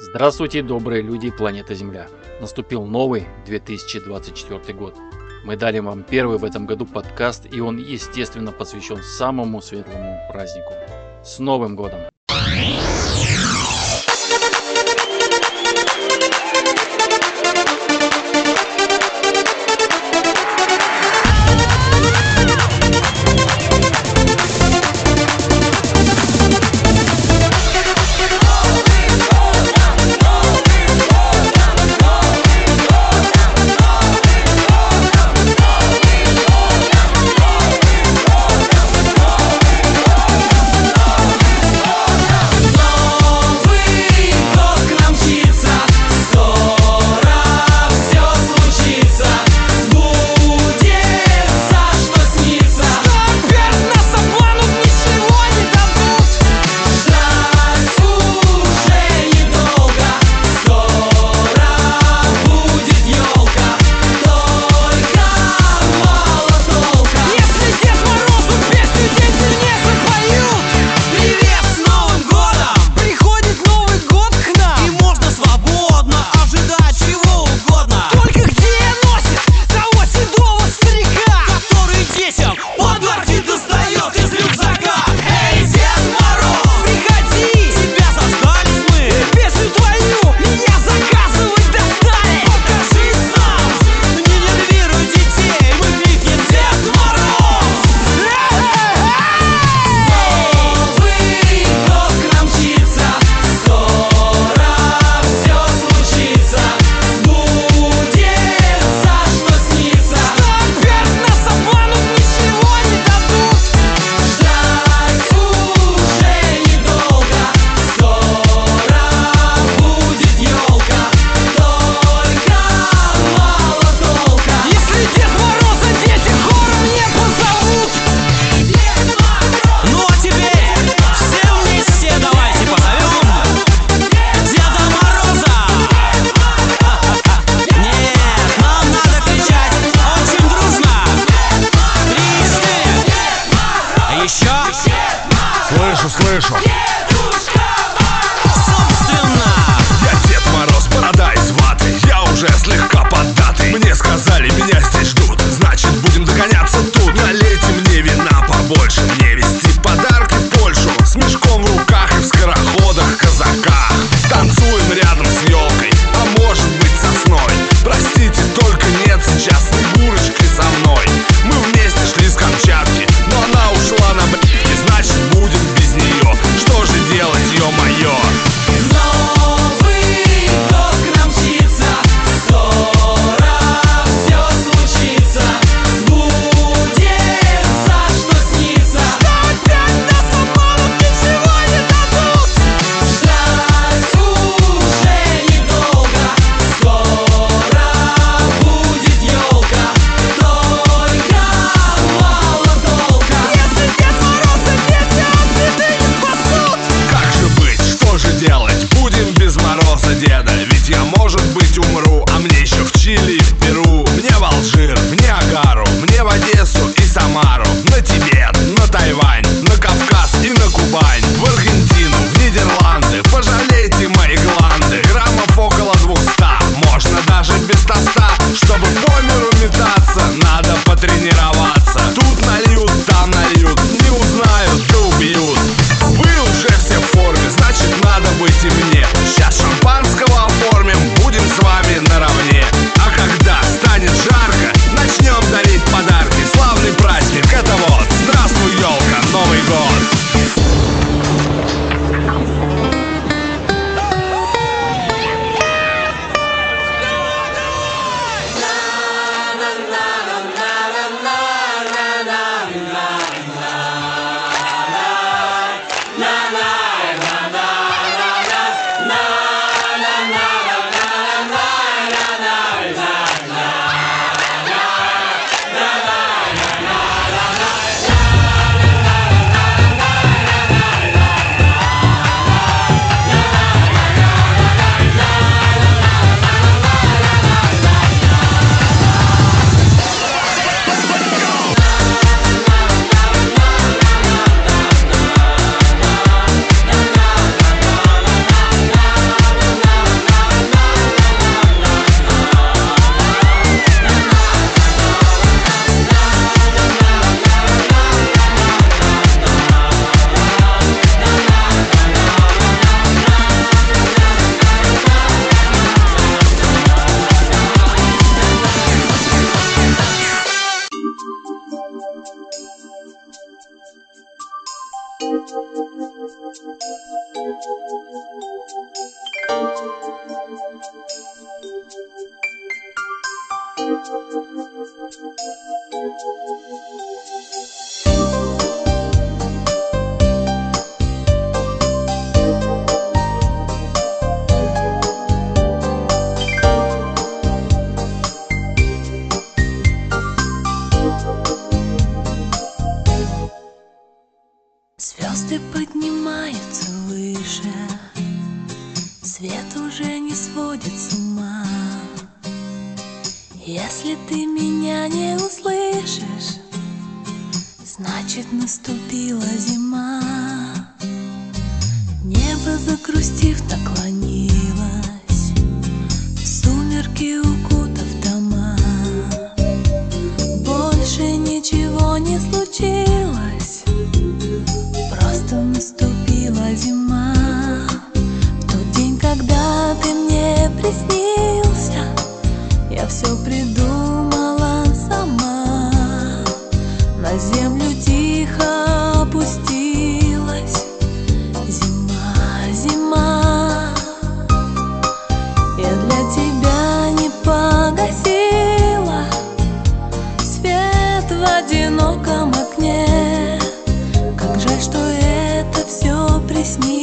Здравствуйте, добрые люди планеты Земля. Наступил новый 2024 год. Мы дали вам первый в этом году подкаст, и он, естественно, посвящен самому светлому празднику. С Новым годом! Música в одиноком окне. Как жаль, что это все приснилось.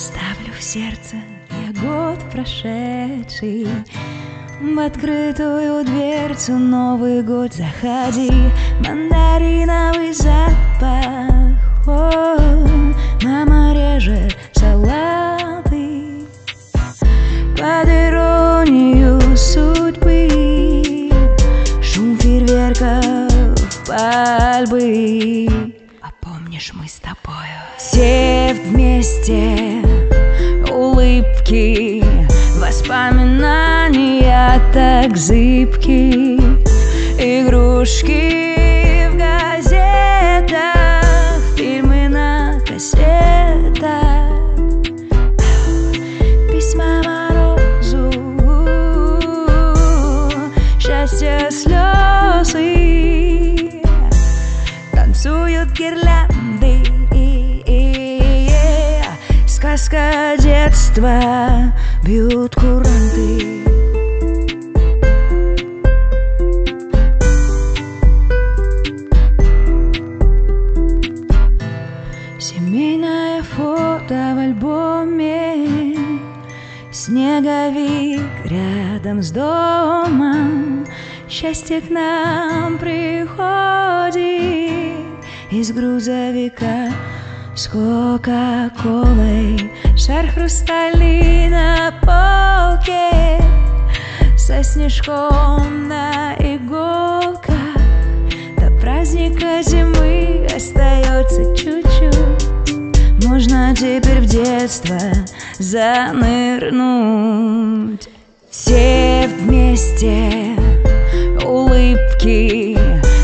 Оставлю в сердце я год прошедший. В открытую дверцу Новый год заходи. Мандариновый запах О, Мама режет салаты. Под иронию судьбы Шум фейерверков, пальбы. А помнишь мы с тобою Все вместе Воспоминания так зыбки Игрушки в газетах Фильмы на кассетах. Письма морозу Счастье, слезы. Танцуют гирлянды Сказка детства бьют курс Снеговик рядом с домом. Счастье к нам приходит Из грузовика с кока-колой. Шар хрустали на полке Со снежком на иголках. До праздника зимы остается чуть-чуть. Можно теперь в детство занырнуть. Все вместе улыбки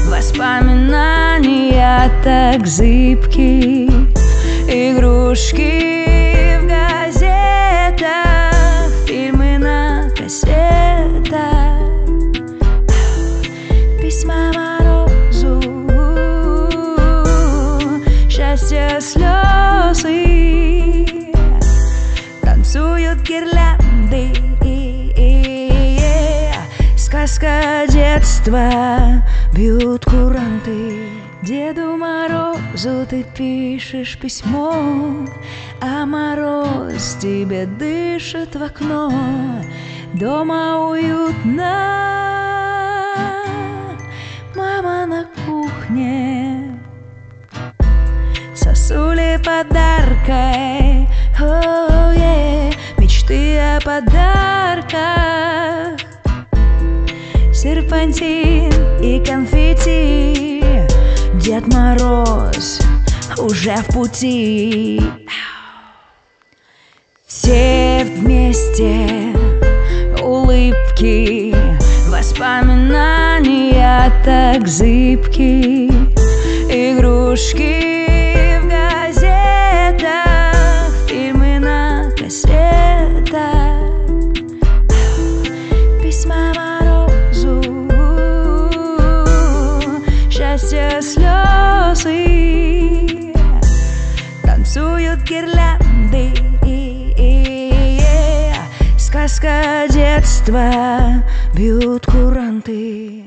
Воспоминания так зыбки Игрушки детства Бьют куранты. Деду Морозу ты пишешь письмо А мороз тебе дышит в окно. Дома уютно Мама на кухне. Сосули подаркой oh, yeah. Мечты о подарках Серпантин и конфетти. Дед Мороз уже в пути. Все вместе улыбки Воспоминания так зыбки. Игрушки Сказка детства Бьют куранты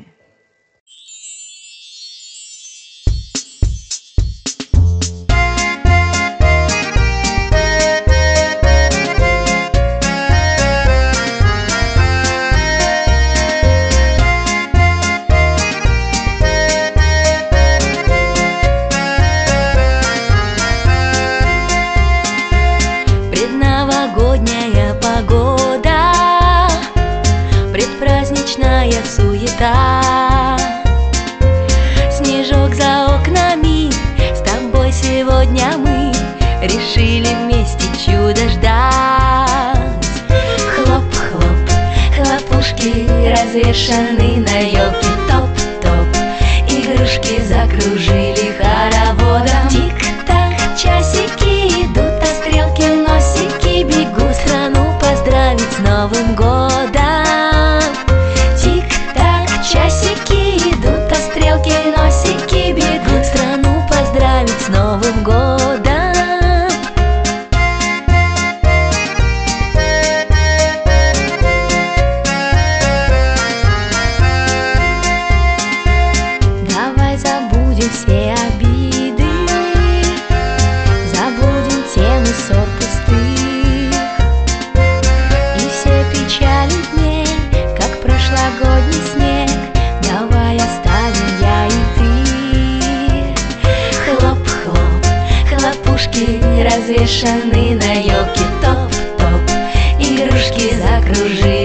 Игрушки закружили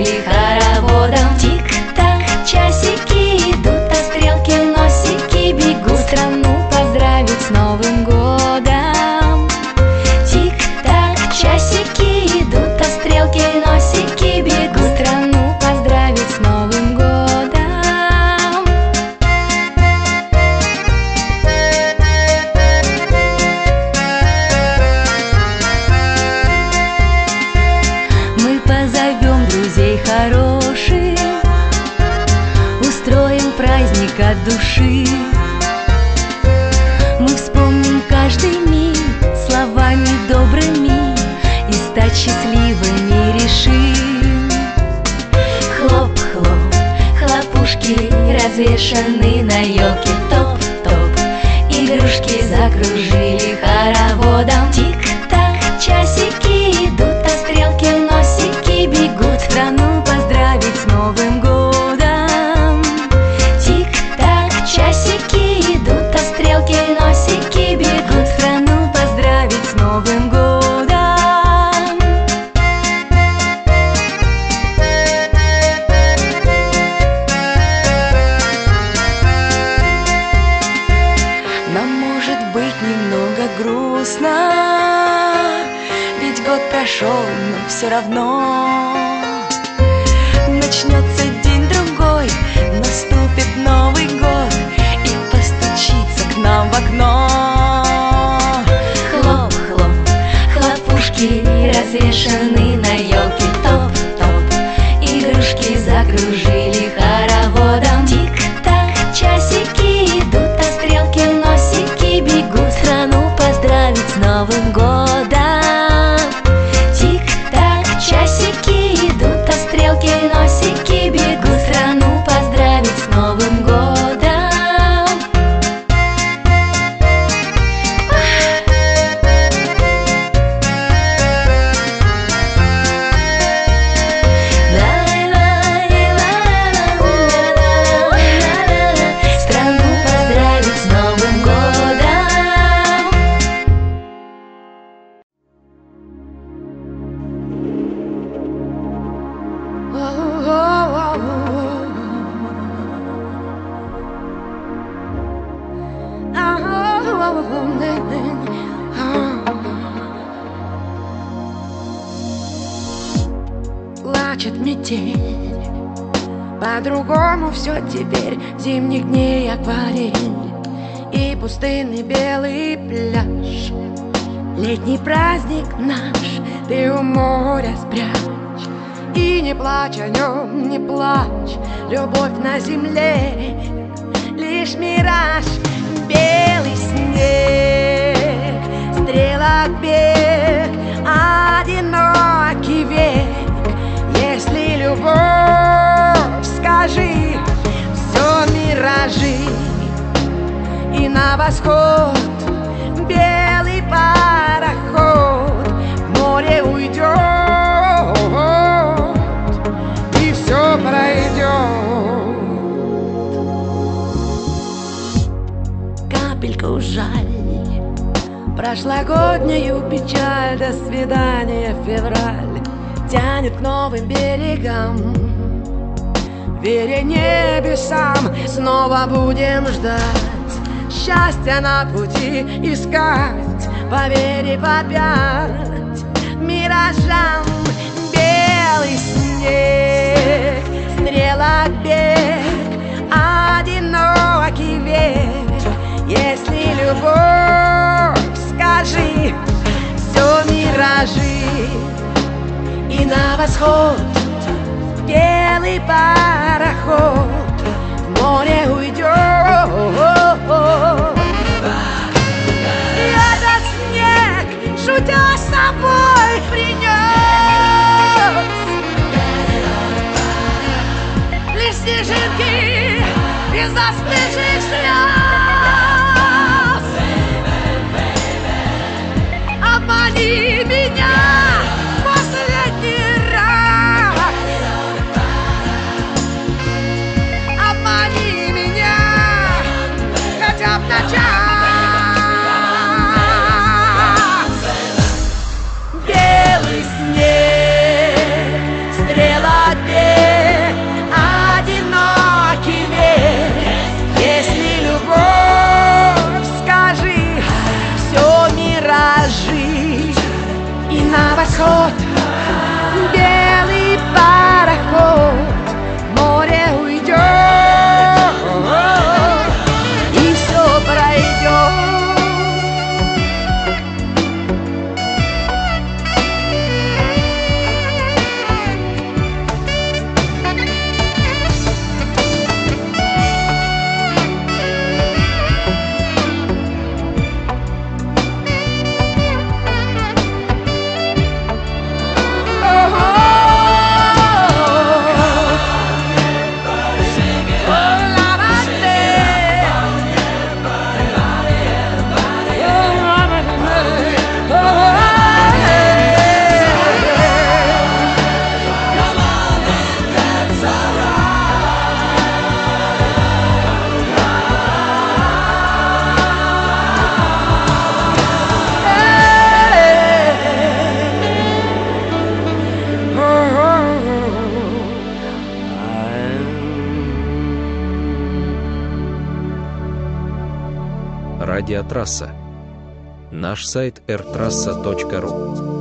так грустно. Ведь год прошел, но все равно. Начнется день-другой, наступит Новый год И постучится к нам в окно. Хлоп-хлоп, хлопушки развешаны на елке Плачет метель По-другому все теперь Зимних дней акварель И пустынный белый пляж. Летний праздник наш Ты у моря спрячь. И не плачь о нем, не плачь Любовь на земле. Лишь мираж Белый снег Стрелок бег Одинокий век любовь, скажи Все миражи И на восход. Белый пароход В море уйдет И все пройдет Капельку жаль Прошлогоднюю печаль До свидания, февраль Тянет к новым берегам. Веря небесам Снова будем ждать. Счастья на пути искать По вере попять. Миражам Белый снег Стрелок бег Одинокий век Если любовь, скажи Все миражи На восход. Белый пароход. В море уйдет. И этот снег, шутя с тобой, принес Лишь снежинки без застывших слез на сайт rtrassa.ru.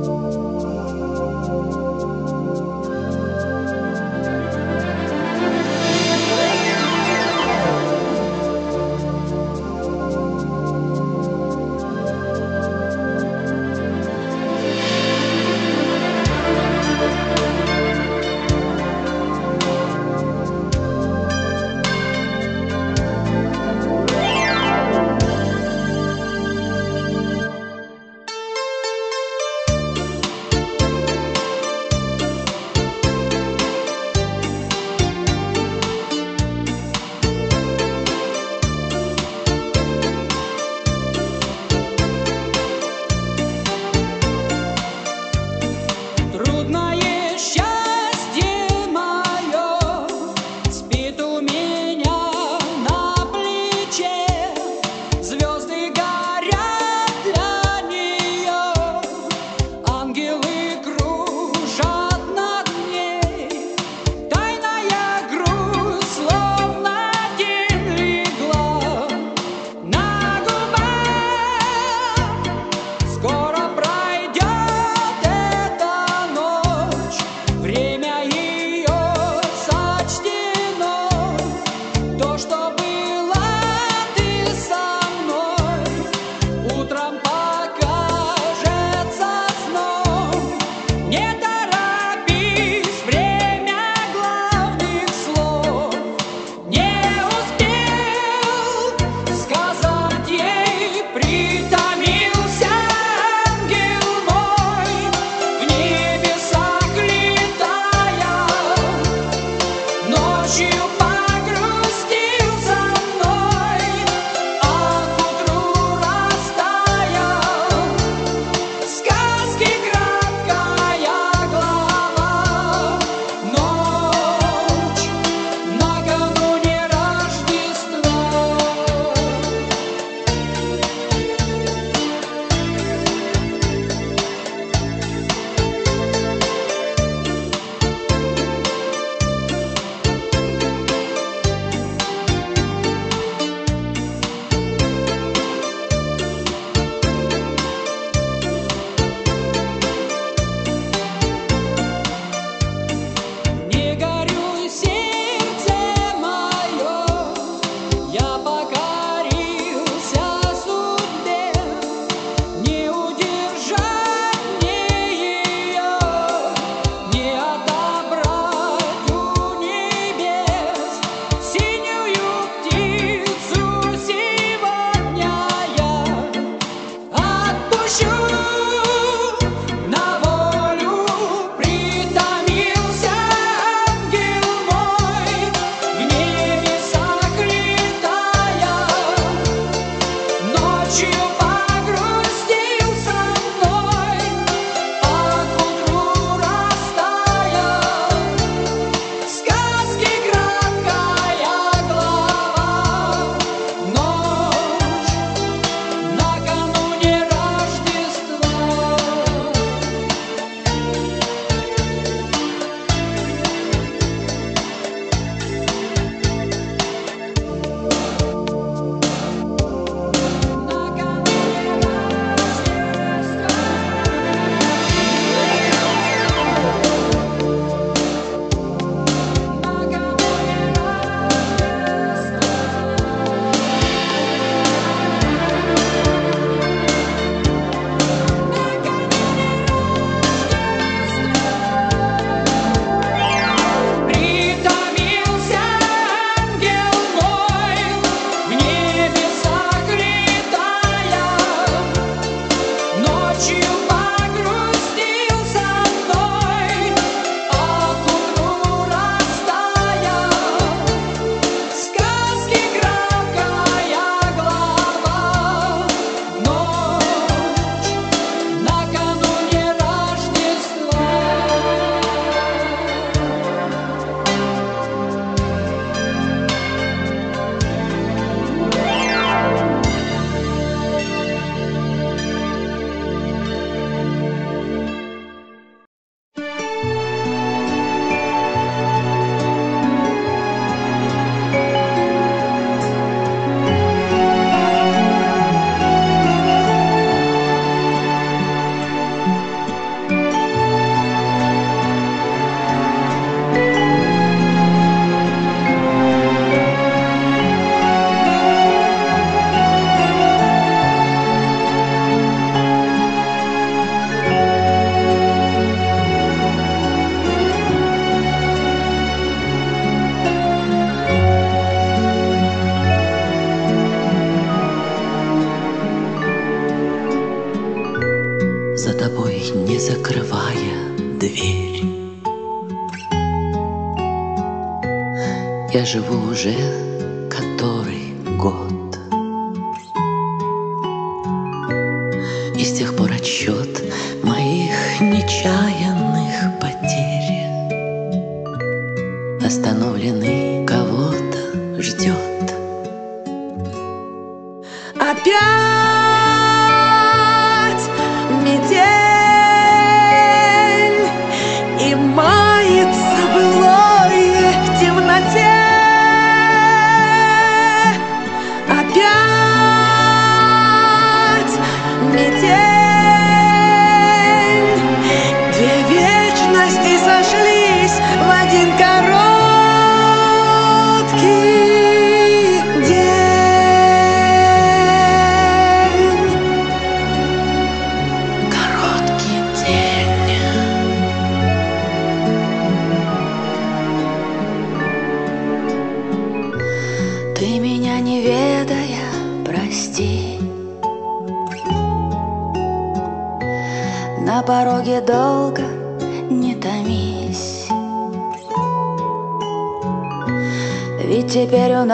Опять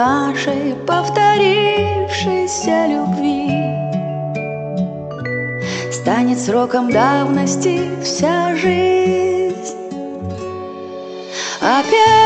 нашей повторившейся любви Станет сроком давности вся жизнь. Опять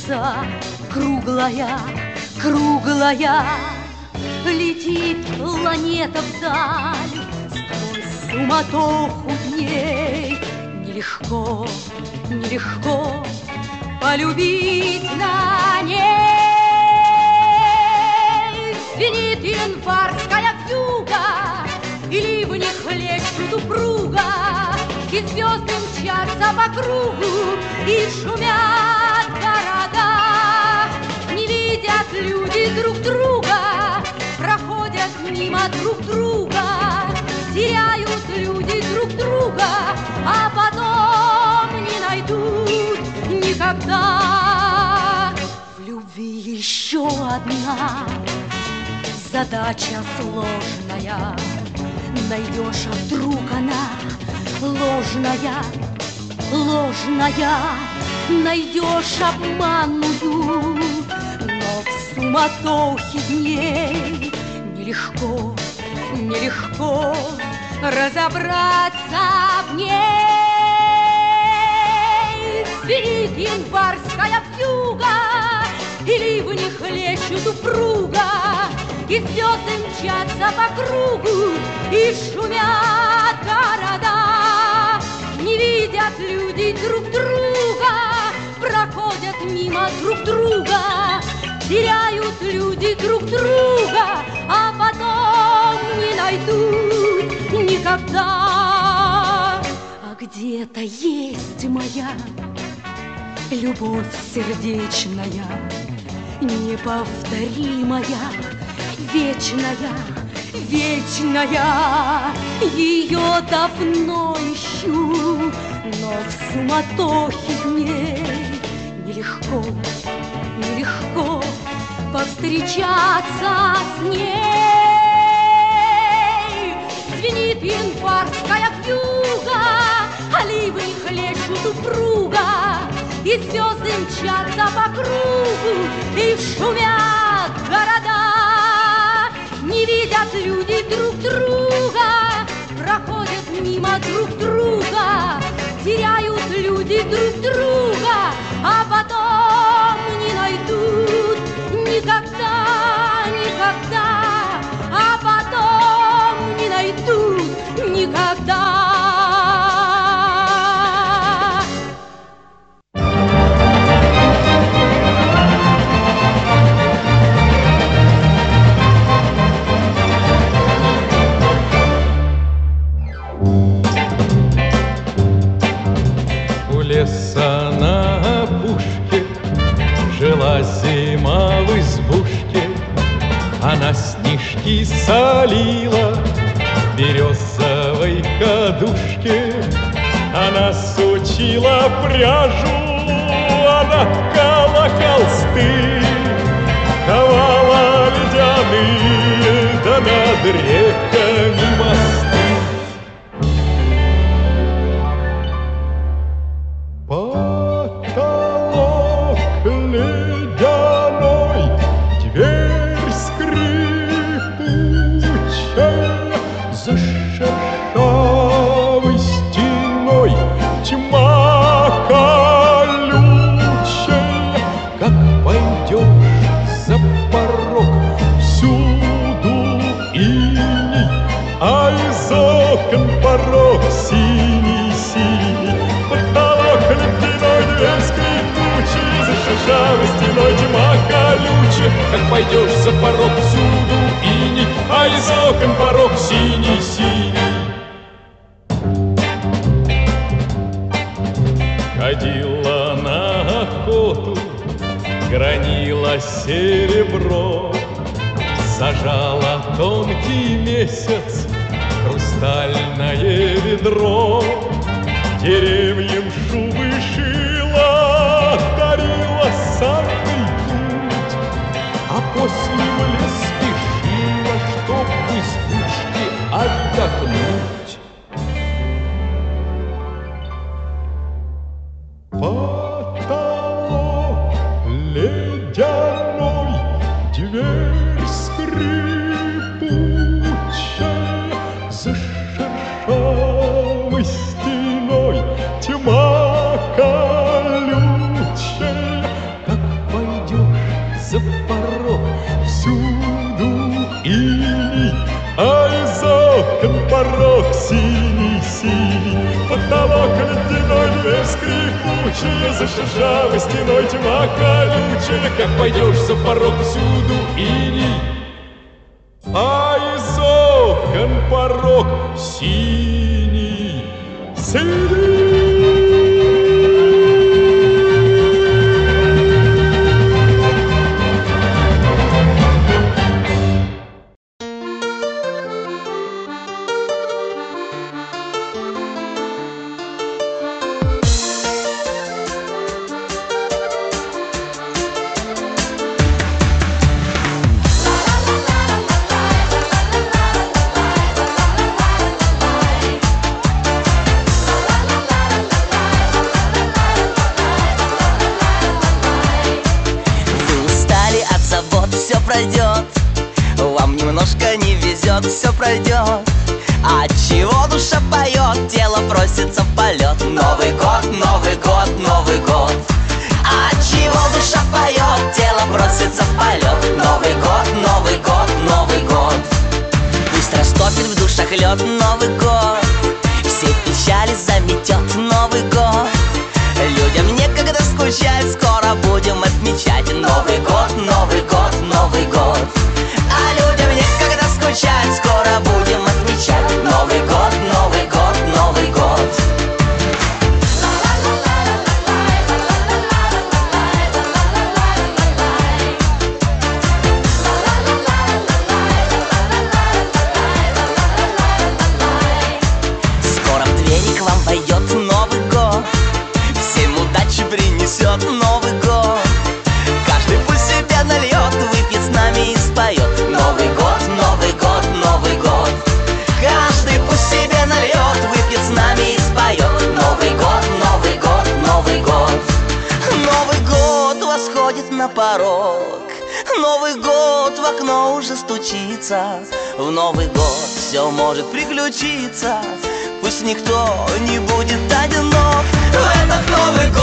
вертится, круглая, круглая. Летит планета вдаль сквозь суматоху дней. Нелегко, нелегко полюбить на ней. Звенит январская вьюга, И ливни хлещут упруга, И звезды мчатся по кругу, И шумят люди друг друга, Проходят мимо друг друга, Теряют люди друг друга, А потом не найдут никогда. В любви еще одна задача сложная. Найдешь, а вдруг она ложная, ложная. Найдешь обманную, суматохе дней Нелегко, нелегко разобраться в ней. Звенит январская вьюга, И ливни хлещут упруга, И звезды мчатся по кругу, И шумят города. Не видят люди друг друга, Проходят мимо друг друга, Теряют люди друг друга, а потом не найдут никогда. А где-то есть моя любовь сердечная, неповторимая, вечная, вечная. Ее давно ищу, но в суматохе дней нелегко, нелегко повстречаться с ней. Звенит январская вьюга, оливы хлещут упруга, и звезды мчатся по кругу, и шумят города. Не видят люди друг друга, проходят мимо друг друга, теряют люди друг друга, обо have cada случится. В Новый год все может приключиться. Пусть никто не будет одинок. В этот Новый год!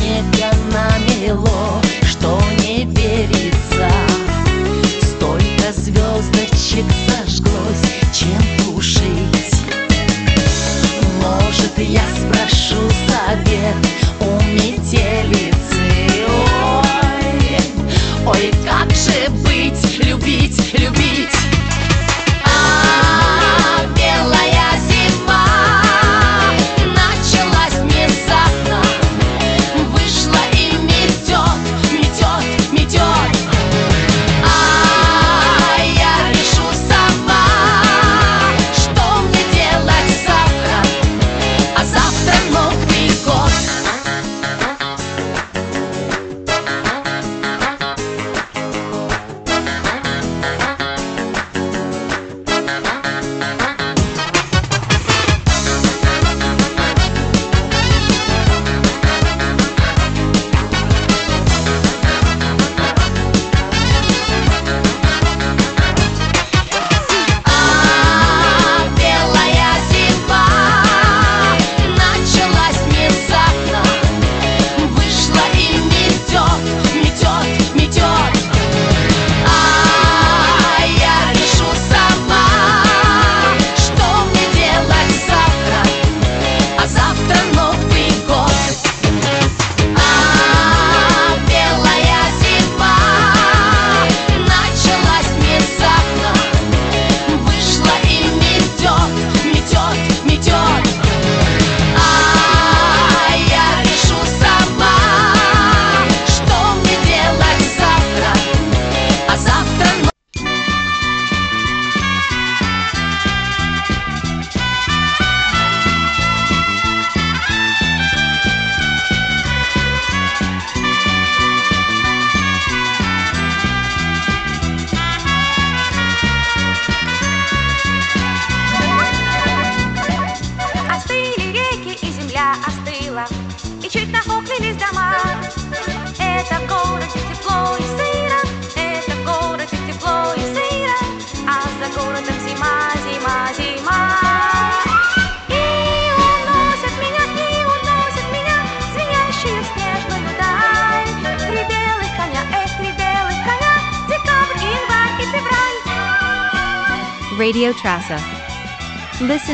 снега намело, что не верится. Столько звездочек зажглось, чем тушить. Может, я спрошу совет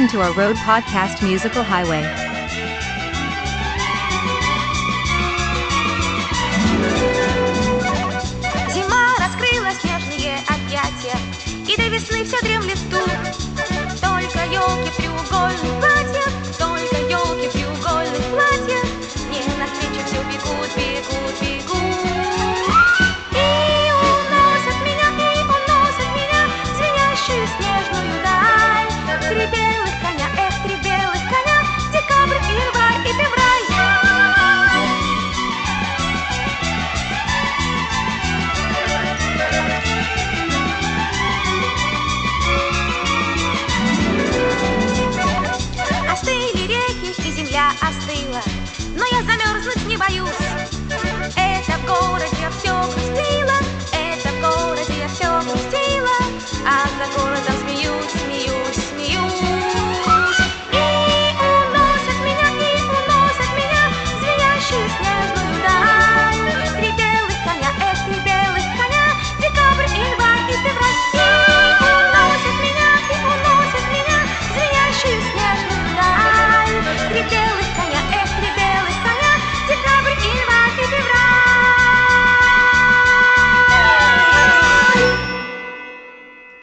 listen to our road podcast Musical Highway.